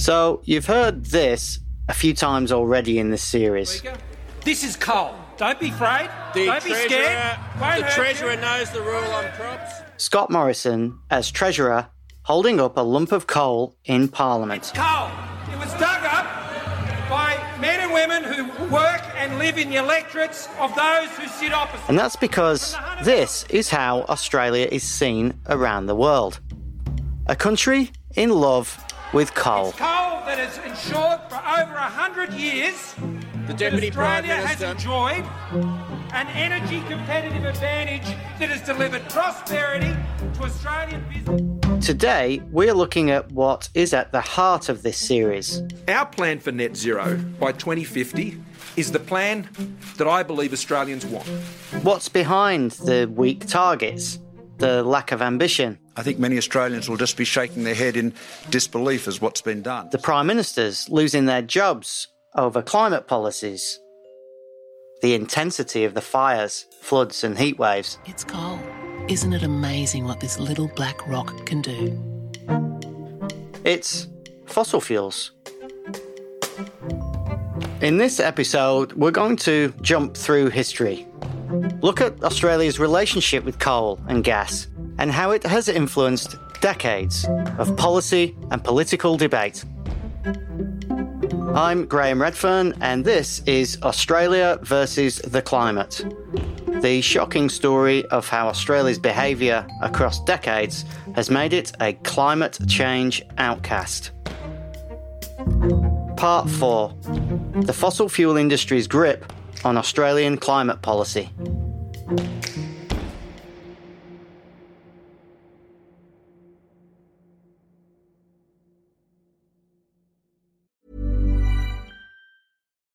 So, you've heard this a few times already in this series. This is coal. Don't be afraid. The Don't be scared. Won't the treasurer you. knows the rule on crops. Scott Morrison as Treasurer holding up a lump of coal in Parliament. It's Coal. It was dug up by men and women who work and live in the electorates of those who sit opposite. And that's because this is how Australia is seen around the world. A country in love with coal. Coal that has ensured for over hundred years The Deputy that Prime Australia has Minister. enjoyed an energy competitive advantage that has delivered prosperity to Australian business. Today, we're looking at what is at the heart of this series. Our plan for net zero by 2050 is the plan that I believe Australians want. What's behind the weak targets, the lack of ambition, I think many Australians will just be shaking their head in disbelief as what's been done. the prime ministers losing their jobs over climate policies, the intensity of the fires, floods, and heat waves. It's coal. Isn't it amazing what this little black rock can do? It's fossil fuels. In this episode, we're going to jump through history. Look at Australia's relationship with coal and gas and how it has influenced decades of policy and political debate. I'm Graham Readfearn, and this is Australia versus the climate. The shocking story of how Australia's behaviour across decades has made it a climate change outcast. Part 4 The fossil fuel industry's grip on Australian climate policy.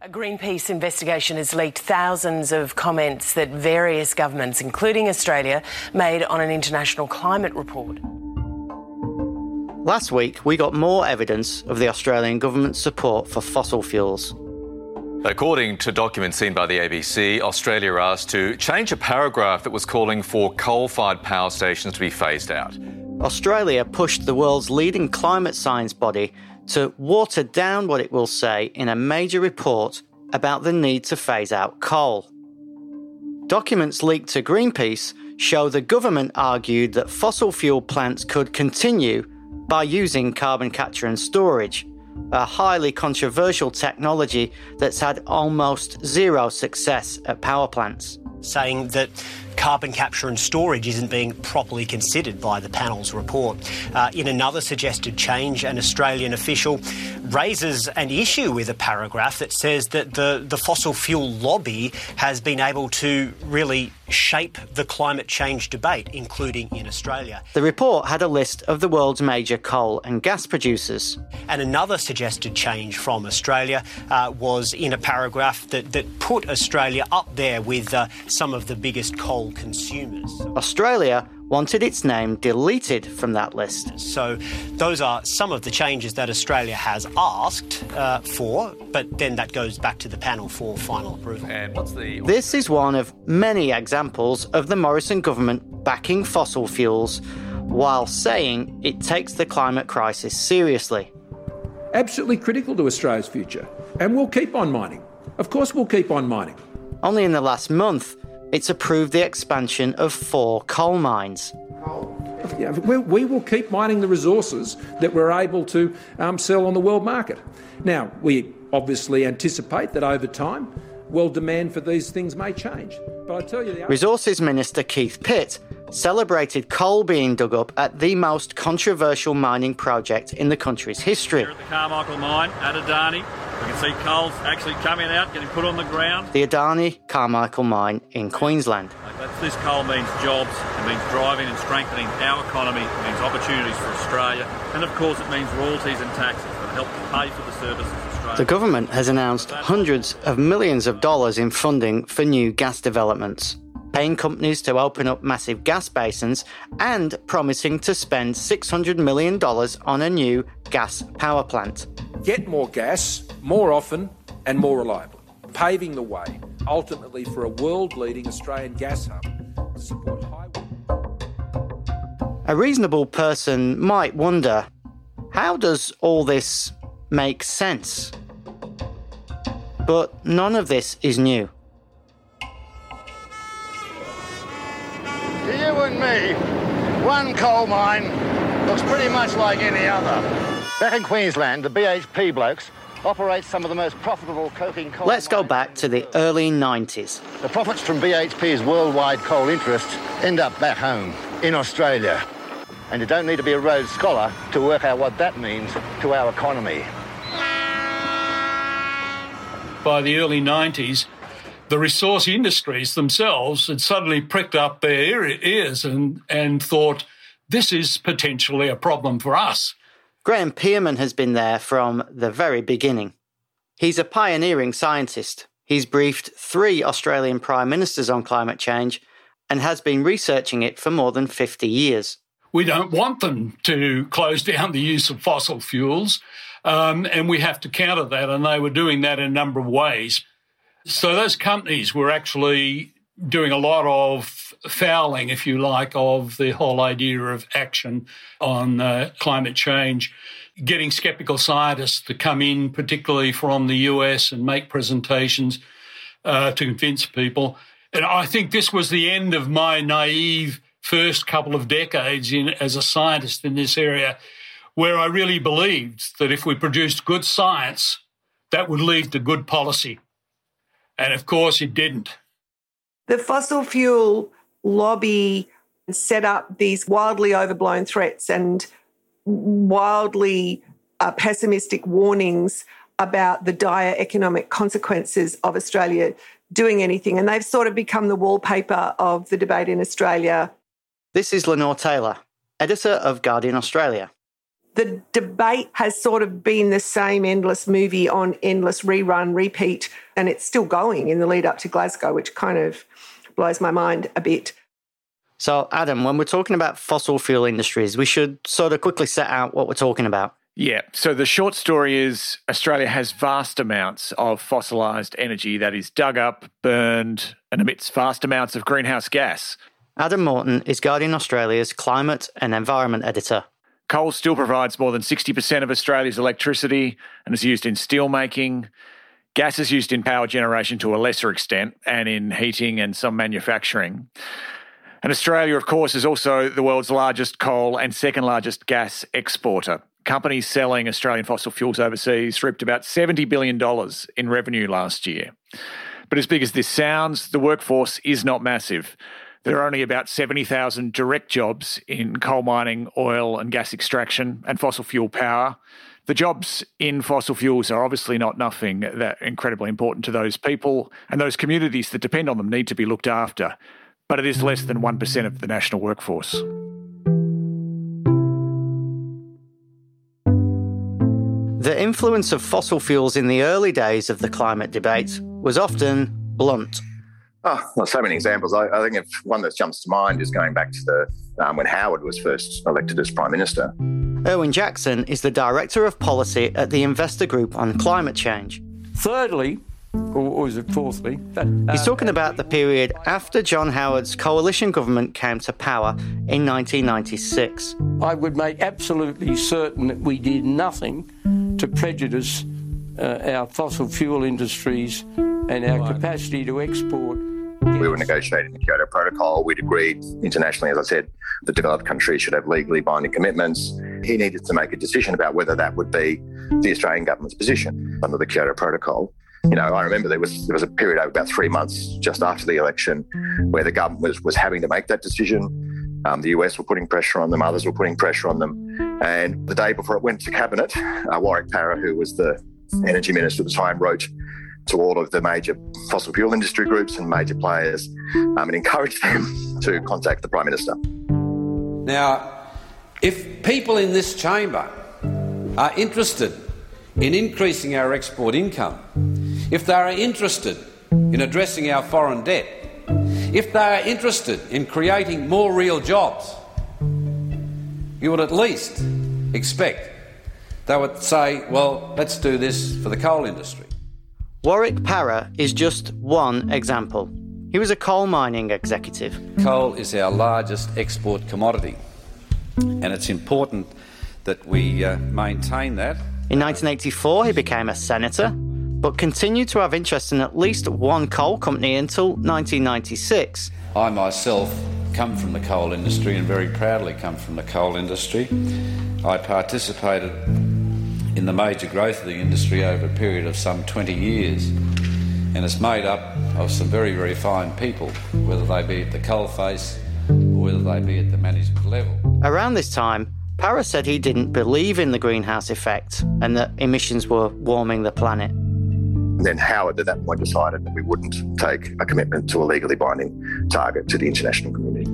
A Greenpeace investigation has leaked thousands of comments that various governments, including Australia, made on an international climate report. Last week, we got more evidence of the Australian government's support for fossil fuels. According to documents seen by the ABC, Australia asked to change a paragraph that was calling for coal fired power stations to be phased out. Australia pushed the world's leading climate science body to water down what it will say in a major report about the need to phase out coal. Documents leaked to Greenpeace show the government argued that fossil fuel plants could continue by using carbon capture and storage, a highly controversial technology that's had almost zero success at power plants. saying that carbon capture and storage isn't being properly considered by the panel's report. Uh, in another suggested change, an Australian official raises an issue with a paragraph that says that the, the fossil fuel lobby has been able to really shape the climate change debate, including in Australia. The report had a list of the world's major coal and gas producers. And another suggested change from Australia uh, was in a paragraph that, that put Australia up there with uh, some of the biggest coal consumers. Australia wanted its name deleted from that list. So, those are some of the changes that Australia has asked uh, for, but then that goes back to the panel for final approval. And what's the This is one of many examples of the Morrison government backing fossil fuels while saying it takes the climate crisis seriously. Absolutely critical to Australia's future. And we'll keep on mining. Of course, we'll keep on mining. Only in the last month, it's approved the expansion of four coal mines. Yeah, we, will keep mining the resources that we're able to um, sell on the world market. Now, we obviously anticipate that over time, well, demand for these things may change. But I tell you, the Resources Minister Keith Pitt celebrated coal being dug up at the most controversial mining project in the country's history. Here at the Carmichael mine at Adani, we can see coals actually coming out, getting put on the ground. The Adani Carmichael mine in Queensland. This coal means jobs, it means driving and strengthening our economy, it means opportunities for Australia, and of course it means royalties and taxes that help pay for the services Australia. The government has announced hundreds of millions of dollars in funding for new gas developments, paying companies to open up massive gas basins and promising to spend $600 million on a new gas power plant. Get more gas, more often, and more reliably, paving the way ultimately for a world leading Australian gas hub to support high. A reasonable person might wonder how does all this make sense? But none of this is new. To you and me, one coal mine looks pretty much like any other. Back in Queensland, the BHP blokes operate some of the most profitable coking coal. Let's go back to the early 90s. The profits from BHP's worldwide coal interests end up back home in Australia. And you don't need to be a Rhodes Scholar to work out what that means to our economy. By the early 90s, the resource industries themselves had suddenly pricked up their ears and, and thought, this is potentially a problem for us. Graeme Pearman has been there from the very beginning. He's a pioneering scientist. He's briefed three Australian prime ministers on climate change and has been researching it for more than 50 years. We don't want them to close down the use of fossil fuels, um, and we have to counter that, and they were doing that in a number of ways. So those companies were actually doing a lot of fouling, if you like, of the whole idea of action on uh, climate change, getting skeptical scientists to come in, particularly from the US, and make presentations uh, to convince people. And I think this was the end of my naive first couple of decades in, as a scientist in this area, where I really believed that if we produced good science, that would lead to good policy. And of course, it didn't. The fossil fuel lobby set up these wildly overblown threats and wildly uh, pessimistic warnings about the dire economic consequences of Australia doing anything. And they've sort of become the wallpaper of the debate in Australia. This is Lenore Taylor, editor of Guardian Australia. The debate has sort of been the same endless movie on endless rerun, repeat, and it's still going in the lead up to Glasgow, which kind of blows my mind a bit. So, Adam, when we're talking about fossil fuel industries, we should sort of quickly set out what we're talking about. Yeah. So the short story is Australia has vast amounts of fossilised energy that is dug up, burned, and emits vast amounts of greenhouse gas. Adam Morton is Guardian Australia's climate and environment editor. Coal still provides more than 60% of Australia's electricity and is used in steel making. Gas is used in power generation to a lesser extent and in heating and some manufacturing. And Australia, of course, is also the world's largest coal and second largest gas exporter. Companies selling Australian fossil fuels overseas reaped about $70 billion in revenue last year. But as big as this sounds, the workforce is not massive. There are only about 70,000 direct jobs in coal mining, oil and gas extraction, and fossil fuel power. The jobs in fossil fuels are obviously not nothing that incredibly important to those people, and those communities that depend on them need to be looked after. But it is less than 1% of the national workforce. The influence of fossil fuels in the early days of the climate debate was often blunt. Oh, well, so many examples. I, I think if one that jumps to mind is going back to the um, when Howard was first elected as prime minister. Erwin Jackson is the director of policy at the Investor Group on Climate Change. Thirdly, or, or is it fourthly? That, uh, He's talking about the period after John Howard's coalition government came to power in 1996. I would make absolutely certain that we did nothing to prejudice uh, our fossil fuel industries and our right. capacity to export. We were negotiating the Kyoto Protocol. We'd agreed internationally, as I said, the developed countries should have legally binding commitments. He needed to make a decision about whether that would be the Australian government's position under the Kyoto Protocol. You know, I remember there was there was a period of about three months just after the election where the government was, was having to make that decision. Um, the US were putting pressure on them, others were putting pressure on them. And the day before it went to cabinet, uh, Warwick Parer, who was the energy minister at the time, wrote to all of the major fossil fuel industry groups and major players um, and encourage them to contact the prime minister. Now, if people in this chamber are interested in increasing our export income, if they are interested in addressing our foreign debt, if they are interested in creating more real jobs, you would at least expect they would say, well, let's do this for the coal industry. Warwick Parer is just one example. He was a coal mining executive. Coal is our largest export commodity, and it's important that we uh, maintain that. In 1984, he became a senator, but continued to have interest in at least one coal company until 1996. I myself come from the coal industry and very proudly come from the coal industry. I participated in the major growth of the industry over a period of some 20 years. And it's made up of some very, very fine people, whether they be at the coalface or whether they be at the management level. Around this time, Parer said he didn't believe in the greenhouse effect and that emissions were warming the planet. And Then Howard at that point decided that we wouldn't take a commitment to a legally binding target to the international community.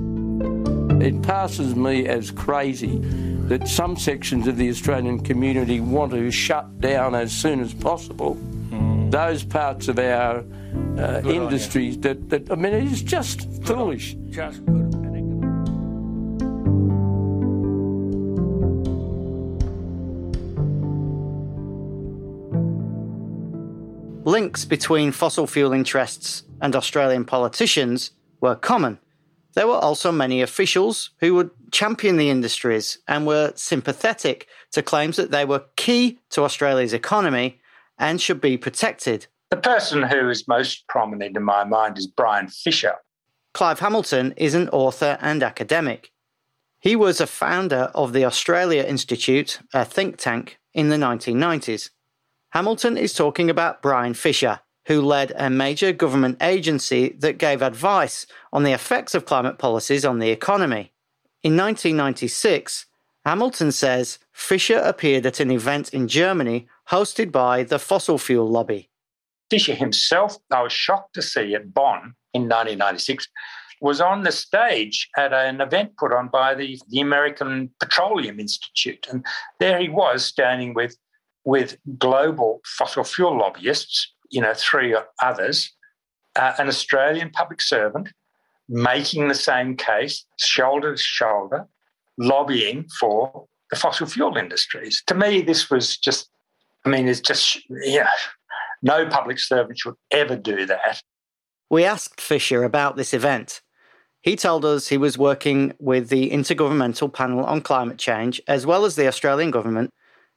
It passes me as crazy that some sections of the Australian community want to shut down as soon as possible mm. those parts of our uh, industries that, that, I mean, it's just foolish. Just good. Links between fossil fuel interests and Australian politicians were common. There were also many officials who would champion the industries and were sympathetic to claims that they were key to Australia's economy and should be protected. The person who is most prominent in my mind is Brian Fisher. Clive Hamilton is an author and academic. He was a founder of the Australia Institute, a think tank, in the 1990s. Hamilton is talking about Brian Fisher, who led a major government agency that gave advice on the effects of climate policies on the economy. In 1996, Hamilton says Fisher appeared at an event in Germany hosted by the fossil fuel lobby. Fisher himself, I was shocked to see at Bonn in 1996, was on the stage at an event put on by the, the American Petroleum Institute. And there he was standing with, with global fossil fuel lobbyists you know, three others, uh, an Australian public servant making the same case, shoulder to shoulder, lobbying for the fossil fuel industries. To me, this was just, I mean, it's just, yeah, no public servant should ever do that. We asked Fisher about this event. He told us he was working with the Intergovernmental Panel on Climate Change as well as the Australian government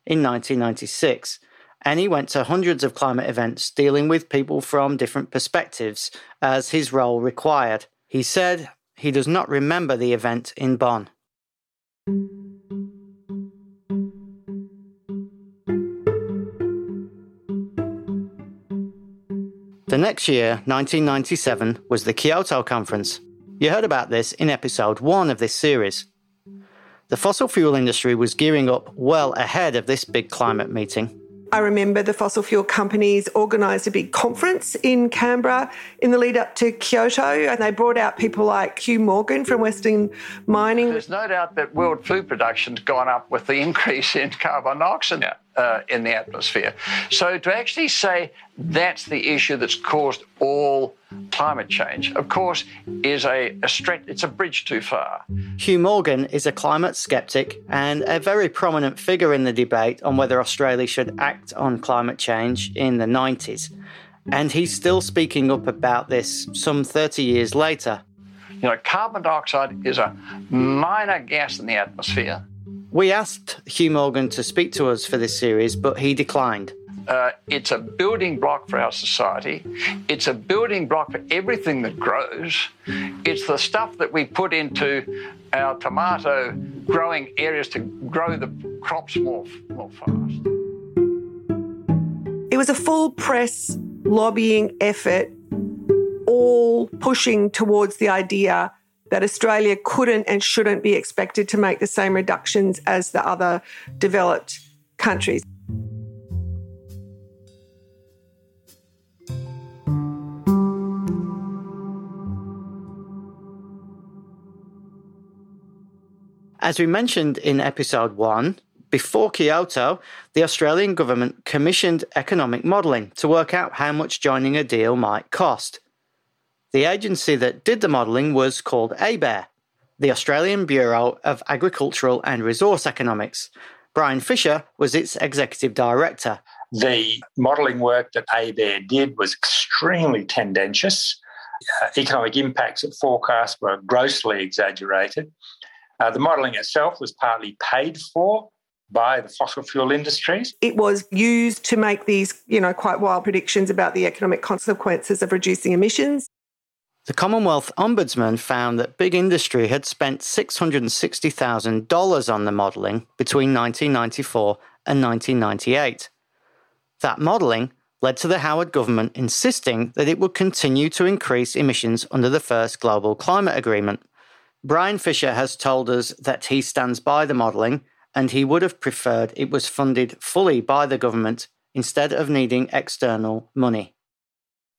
in 1996 and he went to hundreds of climate events dealing with people from different perspectives as his role required. He said he does not remember the event in Bonn. The next year, 1997, was the Kyoto Conference. You heard about this in episode 1 of this series. The fossil fuel industry was gearing up well ahead of this big climate meeting. I remember the fossil fuel companies organised a big conference in Canberra in the lead up to Kyoto, and they brought out people like Hugh Morgan from Western Mining. There's no doubt that world food production's gone up with the increase in carbon dioxide uh, in the atmosphere. So to actually say that's the issue that's caused all climate change, of course, is a, a stretch. It's a bridge too far. Hugh Morgan is a climate skeptic and a very prominent figure in the debate on whether Australia should act on climate change in the 90s. And he's still speaking up about this some 30 years later. You know, carbon dioxide is a minor gas in the atmosphere. We asked Hugh Morgan to speak to us for this series, but he declined. Uh, it's a building block for our society. It's a building block for everything that grows. It's the stuff that we put into our tomato growing areas to grow the crops more, more fast. It was a full press lobbying effort, all pushing towards the idea that Australia couldn't and shouldn't be expected to make the same reductions as the other developed countries. As we mentioned in episode one, Before Kyoto, the Australian government commissioned economic modelling to work out how much joining a deal might cost. The agency that did the modelling was called ABARE, the Australian Bureau of Agricultural and Resource Economics. Brian Fisher was its executive director. The modelling work that ABARE did was extremely tendentious. Uh, economic impacts it forecast were grossly exaggerated. Uh, the modelling itself was partly paid for by the fossil fuel industries. It was used to make these, you know, quite wild predictions about the economic consequences of reducing emissions. The Commonwealth Ombudsman found that big industry had spent $660,000 on the modelling between 1994 and 1998. That modelling led to the Howard government insisting that it would continue to increase emissions under the first global climate agreement. Brian Fisher has told us that he stands by the modelling and he would have preferred it was funded fully by the government instead of needing external money.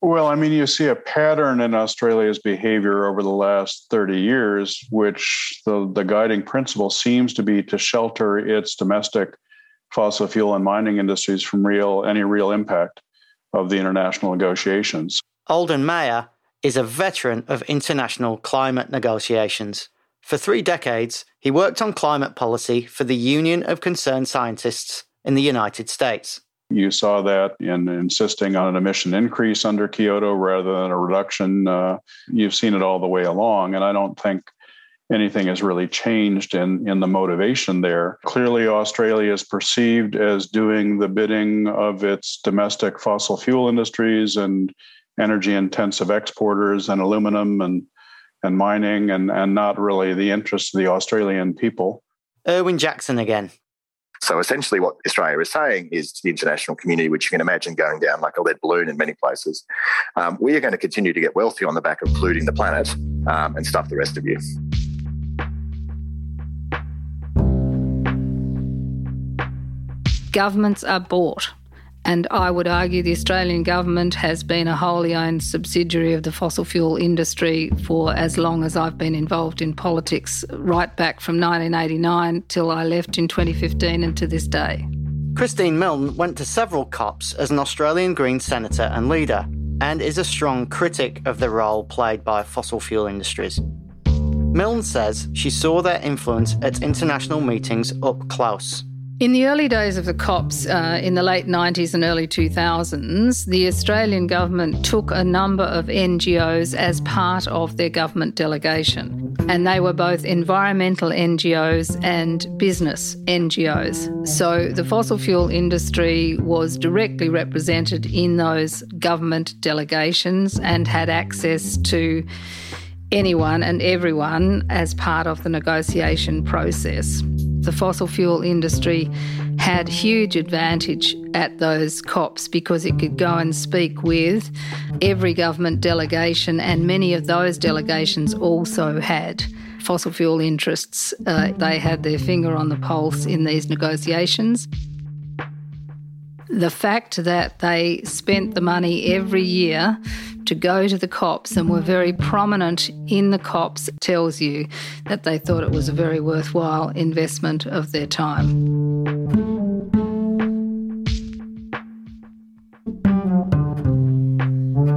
Well, I mean, you see a pattern in Australia's behavior over the last 30 years, which the, the guiding principle seems to be to shelter its domestic fossil fuel and mining industries from real any real impact of the international negotiations. Alden Meyer is a veteran of international climate negotiations. For three decades, he worked on climate policy for the Union of Concerned Scientists in the United States. You saw that in insisting on an emission increase under Kyoto rather than a reduction. Uh, you've seen it all the way along, and I don't think anything has really changed in, in the motivation there. Clearly, Australia is perceived as doing the bidding of its domestic fossil fuel industries and energy intensive exporters and aluminum and, and mining, and, and not really the interests of the Australian people. Erwin Jackson again. So essentially, what Australia is saying is to the international community, which you can imagine going down like a lead balloon in many places, um, we are going to continue to get wealthy on the back of polluting the planet um, and stuff the rest of you. Governments are bought and I would argue the Australian government has been a wholly owned subsidiary of the fossil fuel industry for as long as I've been involved in politics, right back from 1989 till I left in 2015 and to this day. Christine Milne went to several COPs as an Australian Green senator and leader, and is a strong critic of the role played by fossil fuel industries. Milne says she saw their influence at international meetings up close. In the early days of the COPs, uh, in the late 90s and early 2000s, the Australian government took a number of NGOs as part of their government delegation. And they were both environmental NGOs and business NGOs. So the fossil fuel industry was directly represented in those government delegations and had access to anyone and everyone as part of the negotiation process the fossil fuel industry had huge advantage at those COPs because it could go and speak with every government delegation, and many of those delegations also had fossil fuel interests. Uh, they had their finger on the pulse in these negotiations. The fact that they spent the money every year to go to the COPs and were very prominent in the COPs tells you that they thought it was a very worthwhile investment of their time.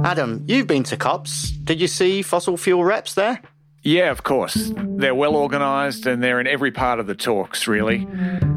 Adam, you've been to COPs. Did you see fossil fuel reps there? Yeah, of course. They're well organised and they're in every part of the talks, really.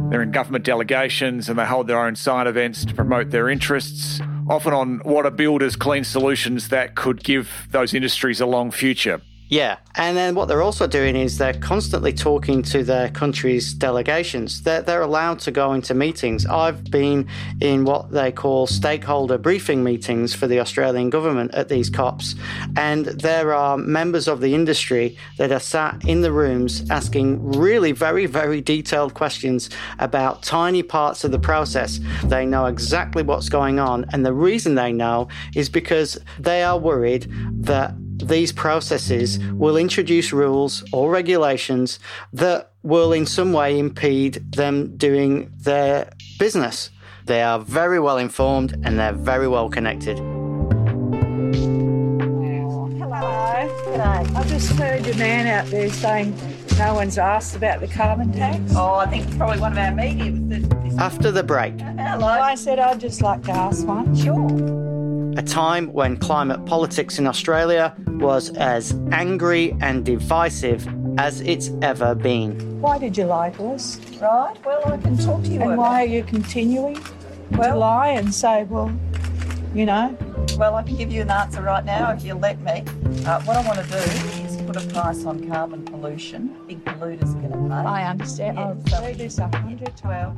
They're in government delegations and they hold their own side events to promote their interests often on what are billed as clean solutions that could give those industries a long future. Yeah, and then what they're also doing is they're constantly talking to their country's delegations. They're, they're allowed to go into meetings. I've been in what they call stakeholder briefing meetings for the Australian government at these COPs, and there are members of the industry that are sat in the rooms asking really very, very detailed questions about tiny parts of the process. They know exactly what's going on, and the reason they know is because they are worried that these processes will introduce rules or regulations that will in some way impede them doing their business. They are very well informed and they're very well connected. Hello. G'day. I just heard your man out there saying No one's asked about the carbon tax. Oh, I think it's probably one of our mediums. After the break, Hello. I said I'd just like to ask one. Sure a time when climate politics in Australia was as angry and divisive as it's ever been. Why did you lie to us? Right, well, I can talk to you. And why are you continuing well, to lie and say, well, you know? Well, I can give you an answer right now if you let me. Uh, what I want to do is put a price on carbon pollution. Big polluters are going to pay. I understand. Yeah, I'll so do this 112,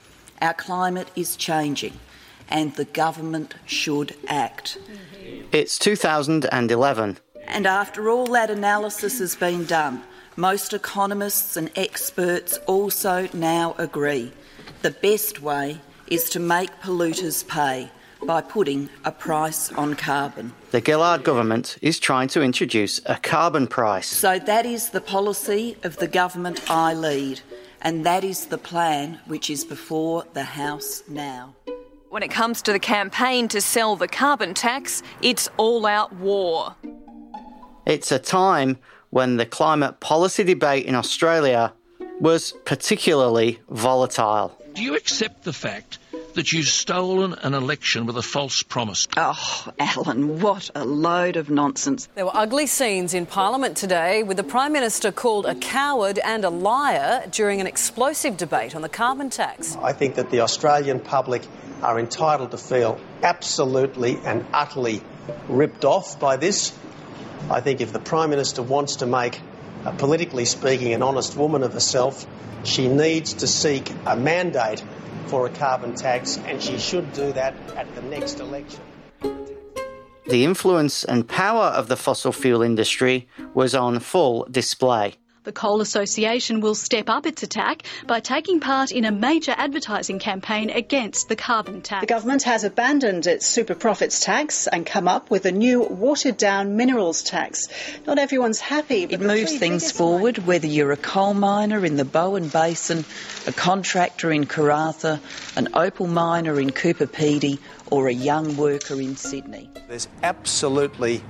our climate is changing and the government should act. It's 2011. And after all that analysis has been done, most economists and experts also now agree the best way is to make polluters pay by putting a price on carbon. The Gillard government is trying to introduce a carbon price. So that is the policy of the government I lead, and that is the plan which is before the House now. When it comes to the campaign to sell the carbon tax, it's all out war. It's a time when the climate policy debate in Australia was particularly volatile. Do you accept the fact that you've stolen an election with a false promise? Oh, Alan, what a load of nonsense. There were ugly scenes in Parliament today with the Prime Minister called a coward and a liar during an explosive debate on the carbon tax. I think that the Australian public are entitled to feel absolutely and utterly ripped off by this. I think if the Prime Minister wants to make, uh, politically speaking, an honest woman of herself, she needs to seek a mandate for a carbon tax, and she should do that at the next election. The influence and power of the fossil fuel industry was on full display. The Coal Association will step up its attack by taking part in a major advertising campaign against the carbon tax. The government has abandoned its super profits tax and come up with a new watered down minerals tax. Not everyone's happy. But It moves things forward whether you're a coal miner in the Bowen Basin, a contractor in Karratha, an opal miner in Coober Pedy, or a young worker in Sydney. There's absolutely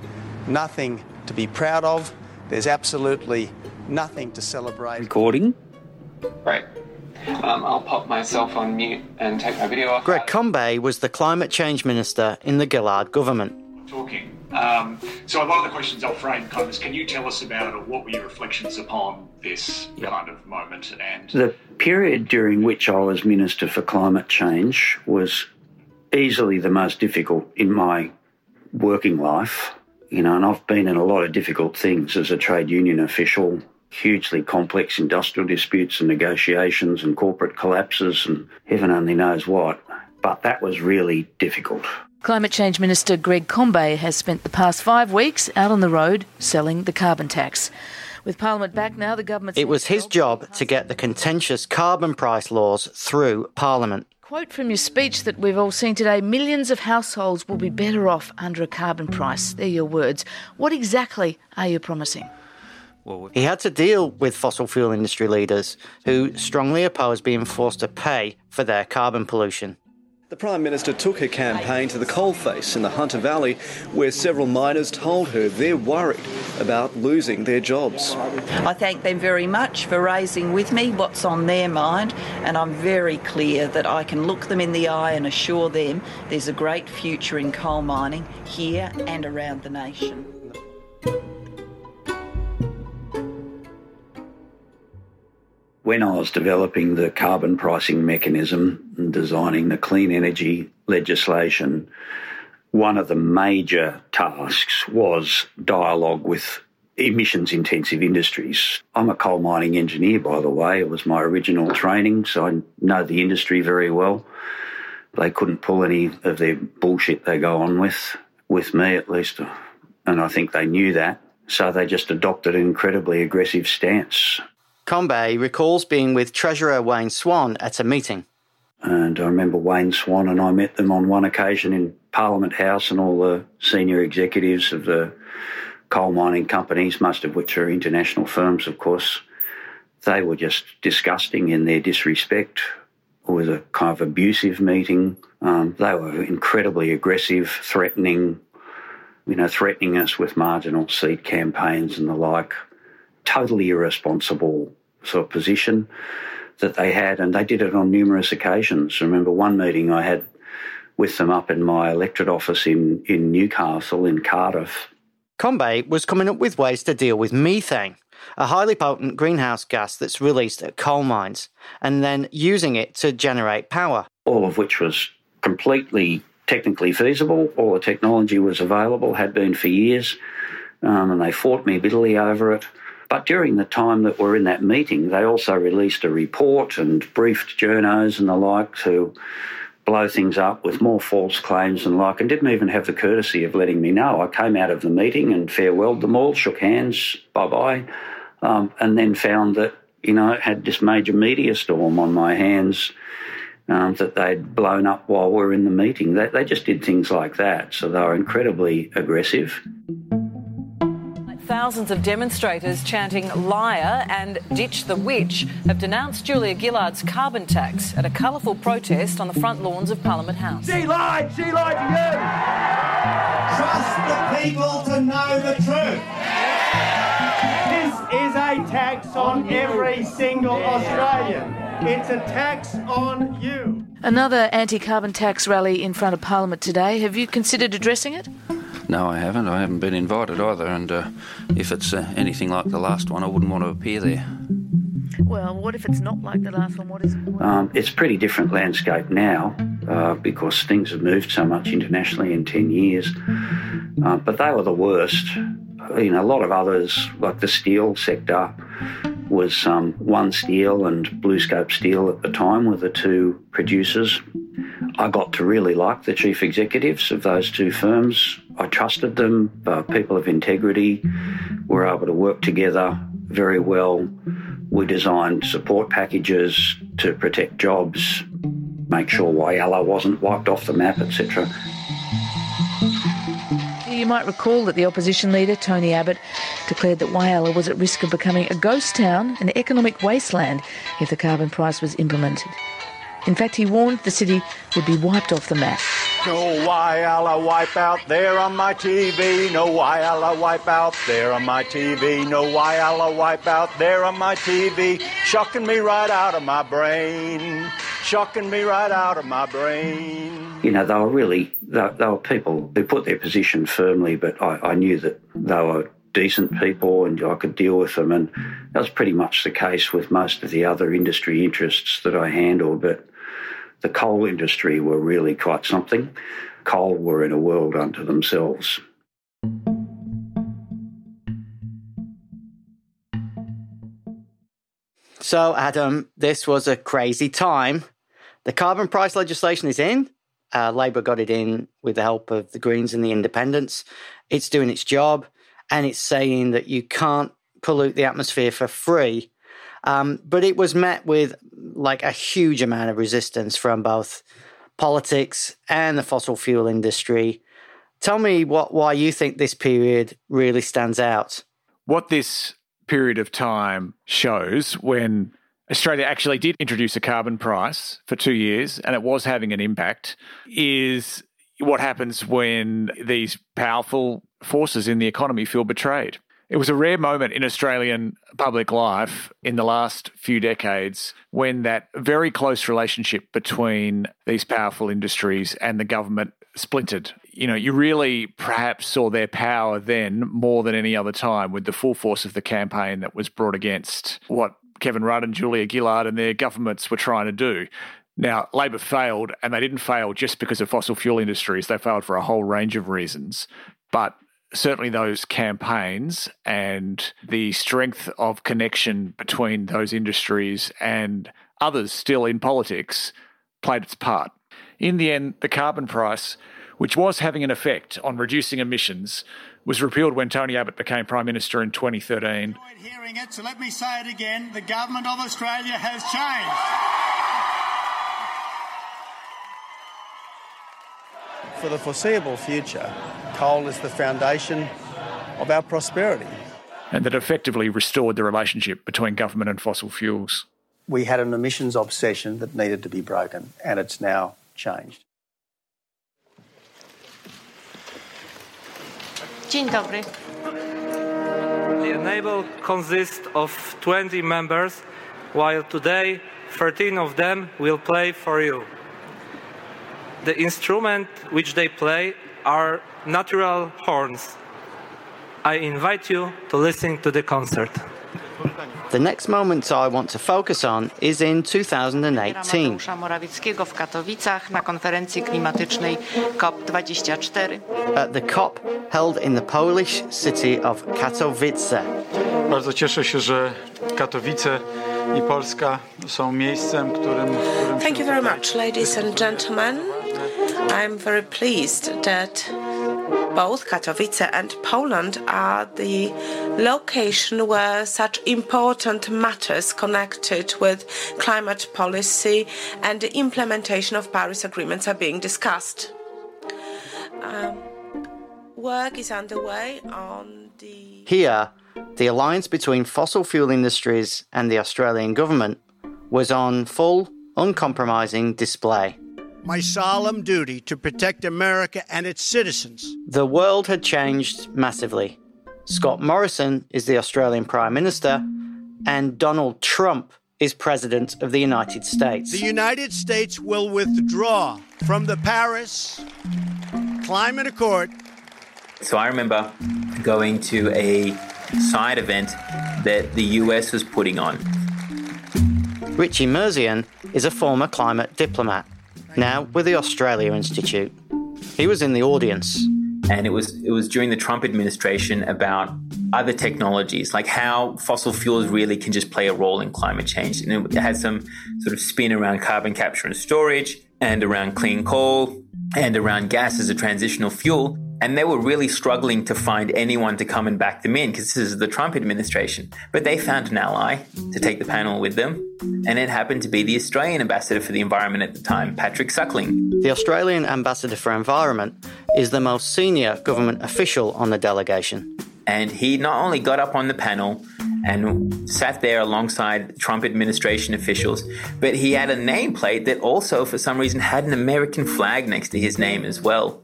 nothing to be proud of. There's absolutely nothing to celebrate. Recording. Right. Um, I'll pop myself on mute and take my video off. Greg Combet was the climate change minister in the Gillard government. talking. Um, so a lot of the questions I'll frame kind of is, can you tell us about it or what were your reflections upon this kind of moment? And The period during which I was Minister for Climate Change was easily the most difficult in my working life. You know, and I've been in a lot of difficult things as a trade union official, hugely complex industrial disputes and negotiations and corporate collapses and heaven only knows what. But that was really difficult. Climate Change Minister Greg Combet has spent the past five weeks out on the road selling the carbon tax. With Parliament back now, the government's It was his job to get the contentious carbon price laws through Parliament. Quote from your speech that we've all seen today millions of households will be better off under a carbon price. They're your words. What exactly are you promising? He had to deal with fossil fuel industry leaders who strongly oppose being forced to pay for their carbon pollution. The Prime Minister took her campaign to the coalface in the Hunter Valley, where several miners told her they're worried about losing their jobs. I thank them very much for raising with me what's on their mind, and I'm very clear that I can look them in the eye and assure them there's a great future in coal mining here and around the nation. When I was developing the carbon pricing mechanism and designing the clean energy legislation, one of the major tasks was dialogue with emissions intensive industries. I'm a coal mining engineer, by the way. It was my original training, so I know the industry very well. They couldn't pull any of their bullshit they go on with, with me at least, and I think they knew that. So they just adopted an incredibly aggressive stance. Combet recalls being with Treasurer Wayne Swan at a meeting. And I remember Wayne Swan and I met them on one occasion in Parliament House, and all the senior executives of the coal mining companies, most of which are international firms, of course, they were just disgusting in their disrespect. It was a kind of abusive meeting. Um, they were incredibly aggressive, threatening, you know, threatening us with marginal seat campaigns and the like totally irresponsible sort of position that they had, and they did it on numerous occasions. I remember one meeting I had with them up in my electorate office in, in Newcastle, in Cardiff. Combet was coming up with ways to deal with methane, a highly potent greenhouse gas that's released at coal mines, and then using it to generate power. All of which was completely technically feasible. All the technology was available, had been for years, um, and they fought me bitterly over it. But during the time that we're in that meeting, they also released a report and briefed journos and the like to blow things up with more false claims and like, and didn't even have the courtesy of letting me know. I came out of the meeting and farewelled them all, shook hands, bye bye, um, and then found that, you know, had this major media storm on my hands. Um, that they'd blown up while we are in the meeting. They, they just did things like that. So they were incredibly aggressive. Thousands of demonstrators chanting liar and ditch the witch have denounced Julia Gillard's carbon tax at a colourful protest on the front lawns of Parliament House. She lied! She lied to you! Trust the people to know the truth. This is a tax on every single Australian. It's a tax on you. Another anti carbon tax rally in front of Parliament today. Have you considered addressing it? No, I haven't. I haven't been invited either, and uh, if it's uh, anything like the last one, I wouldn't want to appear there. Well, what if it's not like the last one? What is it? Um, it's a pretty different landscape now uh, because things have moved so much internationally in 10 years. Uh, but they were the worst. You know, a lot of others, like the steel sector, was um, OneSteel and BlueScope Steel at the time were the two producers. I got to really like the chief executives of those two firms. I trusted them, uh, people of integrity. We're able to work together very well. We designed support packages to protect jobs, make sure Whyalla wasn't wiped off the map, etc. You might recall that the opposition leader, Tony Abbott, declared that Whyalla was at risk of becoming a ghost town, an economic wasteland, if the carbon price was implemented. In fact, he warned the city would be wiped off the map. No Whyalla wipe out there on my TV. No Whyalla wipe out there on my TV. No Whyalla wipe out there on my TV. Shocking me right out of my brain. Shocking me right out of my brain. You know, they were really, they, they were people who put their position firmly, but I, I knew that they were decent people and I could deal with them. And that was pretty much the case with most of the other industry interests that I handled. But the coal industry were really quite something. Coal were in a world unto themselves. So, Adam, this was a crazy time. The carbon price legislation is in. Uh, Labor got it in with the help of the Greens and the Independents. It's doing its job, and it's saying that you can't pollute the atmosphere for free um, but it was met with like a huge amount of resistance from both politics and the fossil fuel industry. Tell me what why you think this period really stands out. What this period of time shows when Australia actually did introduce a carbon price for two years and it was having an impact is what happens when these powerful forces in the economy feel betrayed. It was a rare moment in Australian public life in the last few decades when that very close relationship between these powerful industries and the government splintered. You know, you really perhaps saw their power then more than any other time with the full force of the campaign that was brought against what Kevin Rudd and Julia Gillard and their governments were trying to do. Now, Labor failed, and they didn't fail just because of fossil fuel industries. They failed for a whole range of reasons. But certainly those campaigns and the strength of connection between those industries and others still in politics played its part. In the end, the carbon price, which was having an effect on reducing emissions, was repealed when Tony Abbott became Prime Minister in 2013. Hearing it, so let me say it again the government of Australia has changed. For the foreseeable future, coal is the foundation of our prosperity. And that effectively restored the relationship between government and fossil fuels. We had an emissions obsession that needed to be broken, and it's now changed. Dzień dobry. The enable consists of 20 members, while today 13 of them will play for you. The instrument which they play are natural horns. I invite you to listen to the concert. The next moment I want to focus on is in 2018. Morawieckiego w Katowicach na konferencji klimatycznej COP24. At the COP held in the Polish city of Katowice. Bardzo cieszę się, że Katowice i Polska są miejscem, którym, którym Thank you very much, ladies and gentlemen. I'm very pleased that both Katowice and Poland are the location where such important matters connected with climate policy and the implementation of Paris agreements are being discussed. Um, work is underway on the Here, the alliance between fossil fuel industries and the Australian government was on full, uncompromising display. My solemn duty to protect America and its citizens. The world had changed massively. Scott Morrison is the Australian Prime Minister, and Donald Trump is President of the United States. The United States will withdraw from the Paris Climate Accord. So I remember going to a side event that the US was putting on. Richie Merzian is a former climate diplomat, now with the Australia Institute. He was in the audience. And it was it was during the Trump administration about other technologies, like how fossil fuels really can just play a role in climate change. And it had some sort of spin around carbon capture and storage and around clean coal and around gas as a transitional fuel. And they were really struggling to find anyone to come and back them in because this is the Trump administration. But they found an ally to take the panel with them. And it happened to be the Australian ambassador for the environment at the time, Patrick Suckling. The Australian ambassador for environment is the most senior government official on the delegation. And he not only got up on the panel and sat there alongside Trump administration officials, but he had a nameplate that also, for some reason, had an American flag next to his name as well.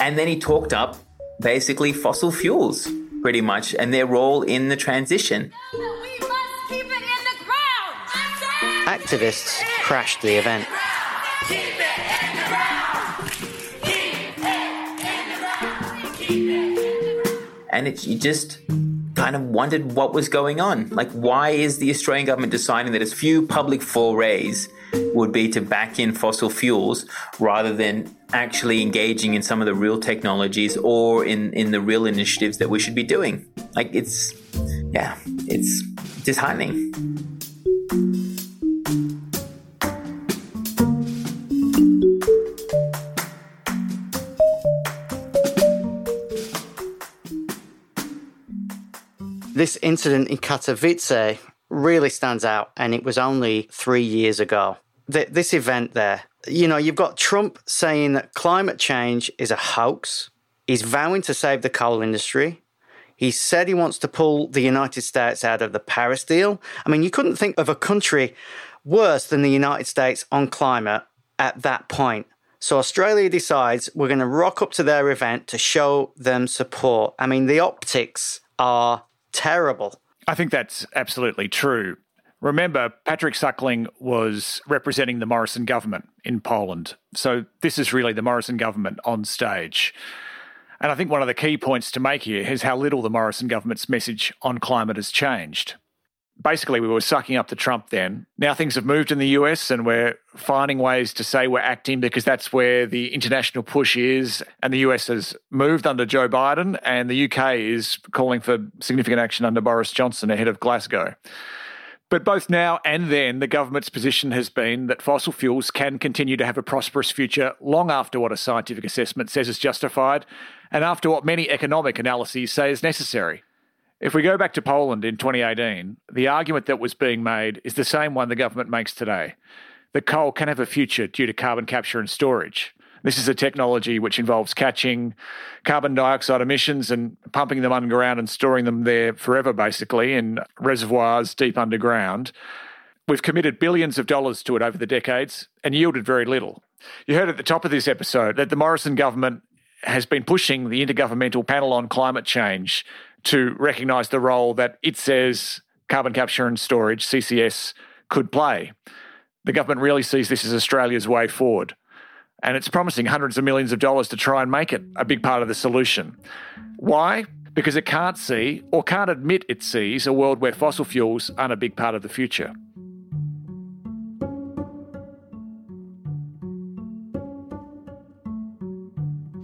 And then he talked up basically fossil fuels, pretty much, and their role in the transition. Activists crashed the event. And it, you just kind of wondered what was going on. Like, why is the Australian government deciding that its few public forays would be to back in fossil fuels rather than actually engaging in some of the real technologies or in, in the real initiatives that we should be doing? Like, it's, yeah, it's disheartening. This incident in Katowice really stands out, and it was only three years ago. Th- this event there, you know, you've got Trump saying that climate change is a hoax. He's vowing to save the coal industry. He said he wants to pull the United States out of the Paris deal. I mean, you couldn't think of a country worse than the United States on climate at that point. So Australia decides we're going to rock up to their event to show them support. I mean, the optics are terrible. I think that's absolutely true. Remember, Patrick Suckling was representing the Morrison government in Poland. So this is really the Morrison government on stage. And I think one of the key points to make here is how little the Morrison government's message on climate has changed basically we were sucking up to Trump then. Now things have moved in the US and we're finding ways to say we're acting because that's where the international push is. And the US has moved under Joe Biden and the UK is calling for significant action under Boris Johnson ahead of Glasgow. But both now and then, the government's position has been that fossil fuels can continue to have a prosperous future long after what a scientific assessment says is justified and after what many economic analyses say is necessary. If we go back to Poland in 2018, the argument that was being made is the same one the government makes today that coal can have a future due to carbon capture and storage. This is a technology which involves catching carbon dioxide emissions and pumping them underground and storing them there forever, basically, in reservoirs deep underground. We've committed billions of dollars to it over the decades and yielded very little. You heard at the top of this episode that the Morrison government has been pushing the Intergovernmental Panel on Climate Change to recognise the role that it says carbon capture and storage, CCS, could play. The government really sees this as Australia's way forward. And it's promising hundreds of millions of dollars to try and make it a big part of the solution. Why? Because it can't see or can't admit it sees a world where fossil fuels aren't a big part of the future.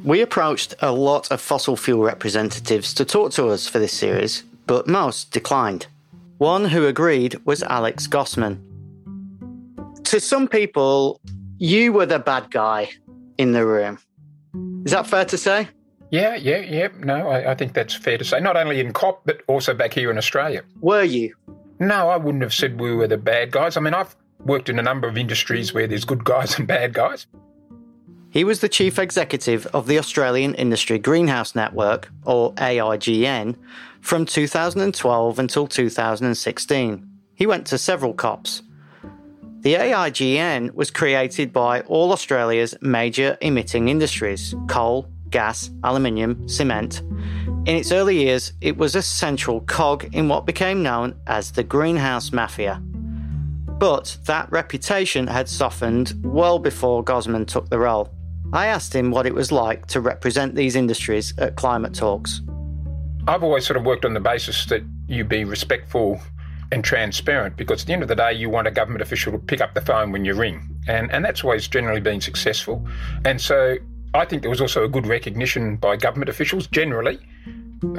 We approached a lot of fossil fuel representatives to talk to us for this series, but most declined. One who agreed was Alex Gosman. To some people, you were the bad guy in the room. Is that fair to say? Yeah, yeah, yeah. No, I, I, think that's fair to say. Not only in COP, but also back here in Australia. Were you? No, I wouldn't have said we were the bad guys. I mean, I've worked in a number of industries where there's good guys and bad guys. He was the chief executive of the Australian Industry Greenhouse Network, or AIGN, from 2012 until 2016. He went to several COPs. The AIGN was created by all Australia's major emitting industries coal, gas, aluminium, cement. In its early years, it was a central cog in what became known as the greenhouse mafia. But that reputation had softened well before Gosman took the role. I asked him what it was like to represent these industries at climate talks. I've always sort of worked on the basis that you be respectful and transparent because at the end of the day, you want a government official to pick up the phone when you ring. And, and that's always generally been successful. And so I think there was also a good recognition by government officials generally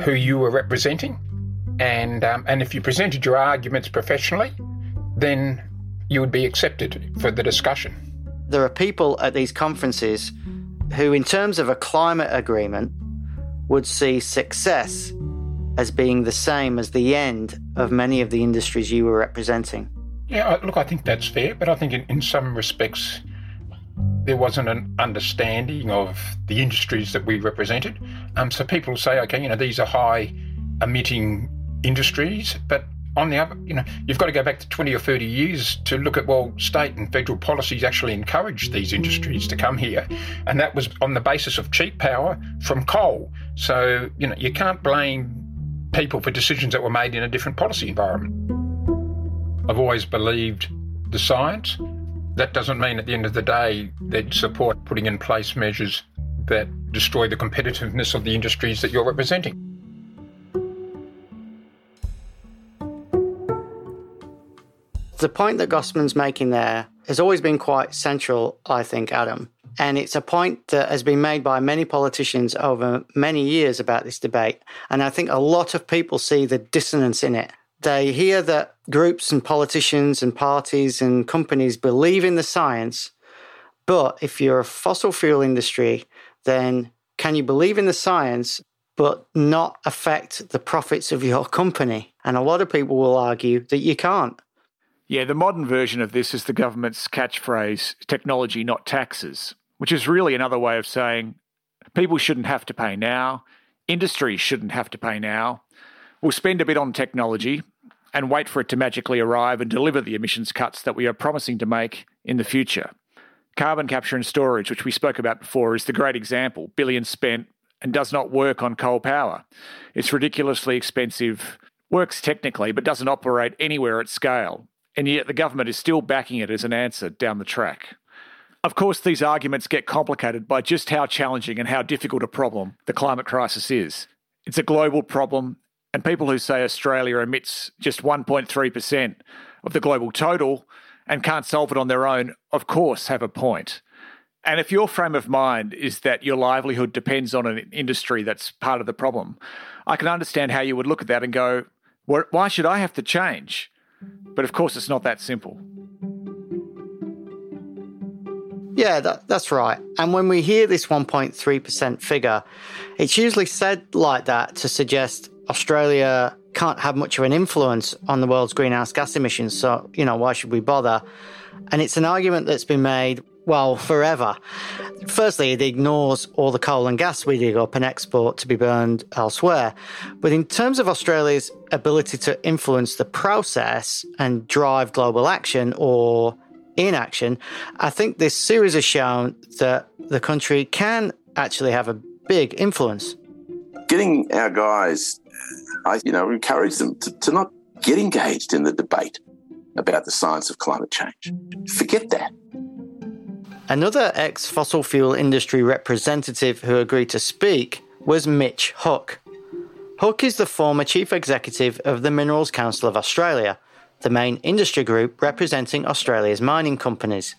who you were representing. And, um, and if you presented your arguments professionally, then you would be accepted for the discussion there are people at these conferences who, in terms of a climate agreement, would see success as being the same as the end of many of the industries you were representing. Yeah, look, I think that's fair, but I think in, in some respects there wasn't an understanding of the industries that we represented. Um, so people say, okay, you know, these are high emitting industries, but on the other, you know, you've got to go back to 20 or 30 years to look at, well, state and federal policies actually encouraged these industries to come here. And that was on the basis of cheap power from coal. So, you know, you can't blame people for decisions that were made in a different policy environment. I've always believed the science. That doesn't mean at the end of the day they'd support putting in place measures that destroy the competitiveness of the industries that you're representing. The point that Gosman's making there has always been quite central, I think, Adam. And it's a point that has been made by many politicians over many years about this debate. And I think a lot of people see the dissonance in it. They hear that groups and politicians and parties and companies believe in the science. But if you're a fossil fuel industry, then can you believe in the science but not affect the profits of your company? And a lot of people will argue that you can't. Yeah, the modern version of this is the government's catchphrase technology, not taxes, which is really another way of saying people shouldn't have to pay now. Industry shouldn't have to pay now. We'll spend a bit on technology and wait for it to magically arrive and deliver the emissions cuts that we are promising to make in the future. Carbon capture and storage, which we spoke about before, is the great example. Billions spent and does not work on coal power. It's ridiculously expensive, works technically, but doesn't operate anywhere at scale. And yet the government is still backing it as an answer down the track. Of course, these arguments get complicated by just how challenging and how difficult a problem the climate crisis is. It's a global problem, and people who say Australia emits just 1.3% of the global total and can't solve it on their own, of course, have a point. And if your frame of mind is that your livelihood depends on an industry that's part of the problem, I can understand how you would look at that and go, why should I have to change? But of course, it's not that simple. Yeah, that, that's right. And when we hear this 1.3% figure, it's usually said like that to suggest Australia can't have much of an influence on the world's greenhouse gas emissions. So, you know, why should we bother? And it's an argument that's been made, well, forever. Firstly, it ignores all the coal and gas we dig up and export to be burned elsewhere. But in terms of Australia's ability to influence the process and drive global action or inaction, I think this series has shown that the country can actually have a big influence. Getting our guys, uh, I you know encourage them to, to not get engaged in the debate about the science of climate change. Forget that. Another ex fossil fuel industry representative who agreed to speak was Mitch Hooke. Hooke is the former chief executive of the Minerals Council of Australia, the main industry group representing Australia's mining companies.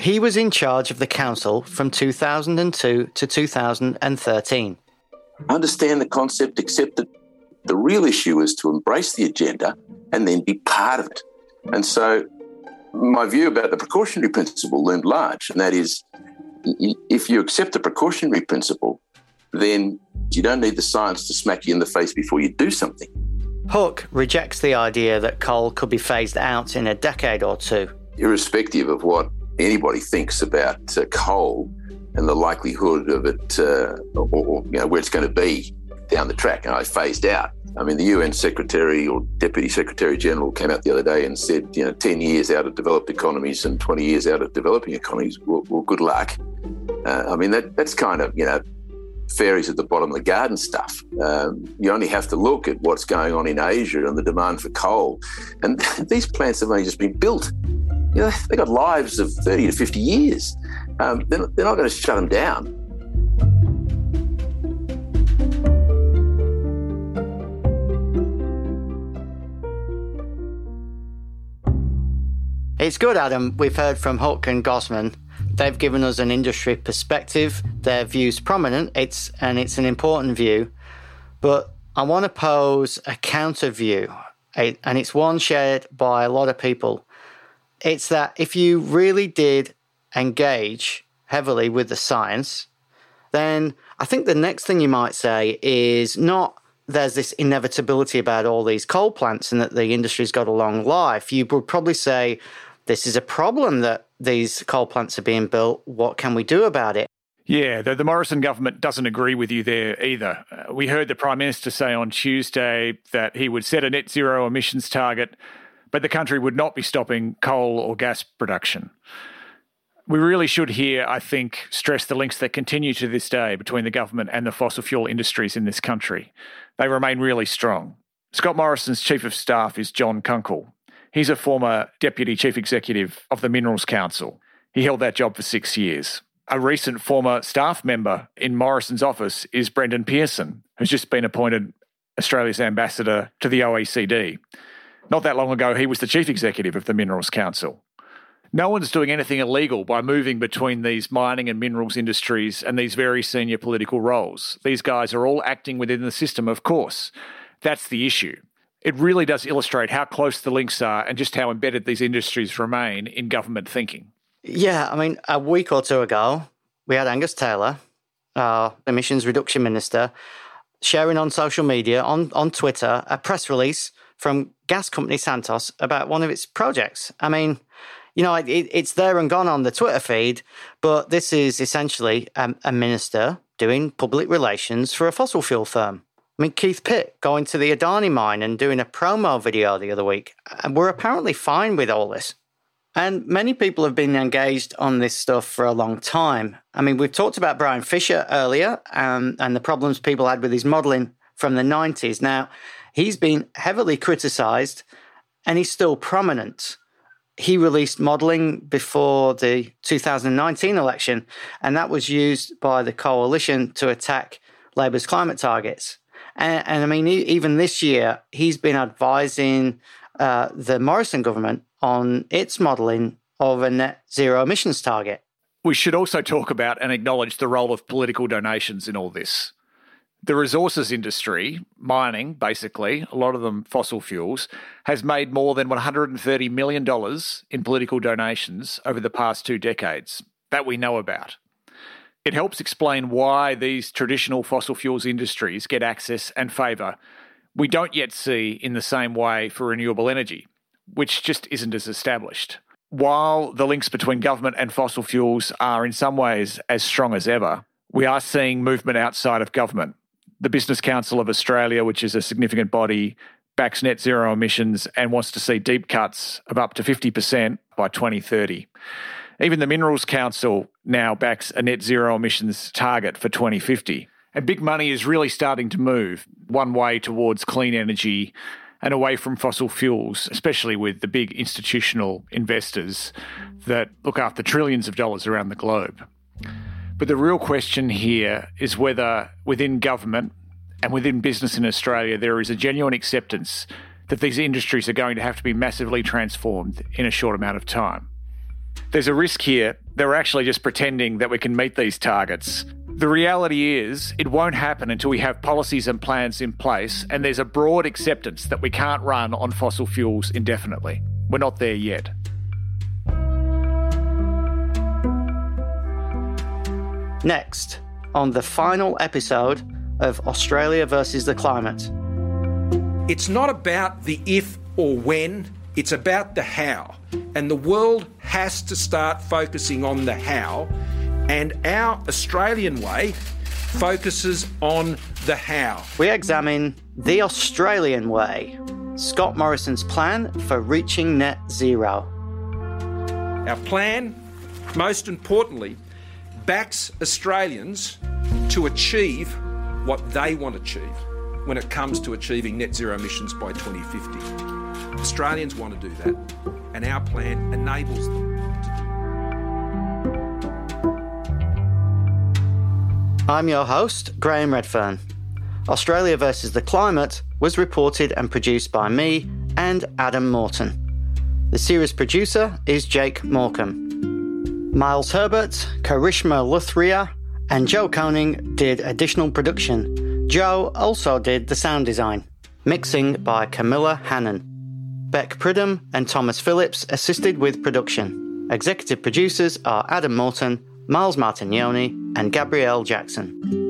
He was in charge of the council from 2002 to 2013. Understand the concept, accept it. The real issue is to embrace the agenda and then be part of it. And so, my view about the precautionary principle loomed large, and that is if you accept the precautionary principle, then you don't need the science to smack you in the face before you do something. Hooke rejects the idea that coal could be phased out in a decade or two. Irrespective of what anybody thinks about uh, coal and the likelihood of it, uh, or, or, you know, where it's going to be down the track, and I phased out. I mean, the UN Secretary or Deputy Secretary General came out the other day and said, you know, 10 years out of developed economies and 20 years out of developing economies, well, well good luck. Uh, I mean, that, that's kind of, you know, fairies at the bottom of the garden stuff. Um, you only have to look at what's going on in Asia and the demand for coal. And these plants have only just been built. You know, they've got lives of 30 to 50 years. Um, they're, they're not going to shut them down. It's good, Adam. We've heard from Hooke and Gosman They've given us an industry perspective. Their view's prominent. It's and it's an important view. But I want to pose a counter view, and it's one shared by a lot of people. It's that if you really did engage heavily with the science, then I think the next thing you might say is not there's this inevitability about all these coal plants and that the industry's got a long life. You would probably say this is a problem that these coal plants are being built. What can we do about it? Yeah, the, the Morrison government doesn't agree with you there either. Uh, we heard the Prime Minister say on Tuesday that he would set a net zero emissions target, but the country would not be stopping coal or gas production. We really should here, I think, stress the links that continue to this day between the government and the fossil fuel industries in this country. They remain really strong. Scott Morrison's Chief of Staff is John Kunkel. He's a former Deputy Chief Executive of the Minerals Council. He held that job for six years. A recent former staff member in Morrison's office is Brendan Pearson, who's just been appointed Australia's ambassador to the OECD. Not that long ago, he was the Chief Executive of the Minerals Council. No one's doing anything illegal by moving between these mining and minerals industries and these very senior political roles. These guys are all acting within the system, of course. That's the issue it really does illustrate how close the links are and just how embedded these industries remain in government thinking. Yeah, I mean, a week or two ago, we had Angus Taylor, our emissions reduction minister, sharing on social media, on, on Twitter, a press release from gas company Santos about one of its projects. I mean, you know, it, it's there and gone on the Twitter feed, but this is essentially um, a minister doing public relations for a fossil fuel firm. I mean, Keith Pitt going to the Adani mine and doing a promo video the other week. And we're apparently fine with all this. And many people have been engaged on this stuff for a long time. I mean, we've talked about Brian Fisher earlier um, and the problems people had with his modelling from the 90s. Now, he's been heavily criticised and he's still prominent. He released modelling before the 2019 election, and that was used by the coalition to attack Labor's climate targets. And, and I mean, even this year, he's been advising uh, the Morrison government on its modelling of a net zero emissions target. We should also talk about and acknowledge the role of political donations in all this. The resources industry, mining basically, a lot of them fossil fuels, has made more than $130 million in political donations over the past two decades that we know about. It helps explain why these traditional fossil fuels industries get access and favour we don't yet see in the same way for renewable energy, which just isn't as established. While the links between government and fossil fuels are in some ways as strong as ever, we are seeing movement outside of government. The Business Council of Australia, which is a significant body, backs net zero emissions and wants to see deep cuts of up to 50% by 2030. Even the Minerals Council now backs a net zero emissions target for 2050. And big money is really starting to move one way towards clean energy and away from fossil fuels, especially with the big institutional investors that look after trillions of dollars around the globe. But the real question here is whether within government and within business in Australia there is a genuine acceptance that these industries are going to have to be massively transformed in a short amount of time. There's a risk here that we're actually just pretending that we can meet these targets the reality is, it won't happen until we have policies and plans in place, and there's a broad acceptance that we can't run on fossil fuels indefinitely. We're not there yet. Next, on the final episode of Australia versus the climate. It's not about the if or when, it's about the how. And the world has to start focusing on the how and our Australian way focuses on the how. We examine the Australian way, Scott Morrison's plan for reaching net zero. Our plan, most importantly, backs Australians to achieve what they want to achieve when it comes to achieving net zero emissions by 2050. Australians want to do that, and our plan enables them. I'm your host, Graham Readfearn. Australia versus the Climate was reported and produced by me and Adam Morton. The series producer is Jake Morecambe. Miles Herbert, Karishma Luthria, and Joe Koning did additional production. Joe also did the sound design. Mixing by Camilla Hannon. Beck Pridham and Thomas Phillips assisted with production. Executive producers are Adam Morton Miles Martignoni, and Gabrielle Jackson.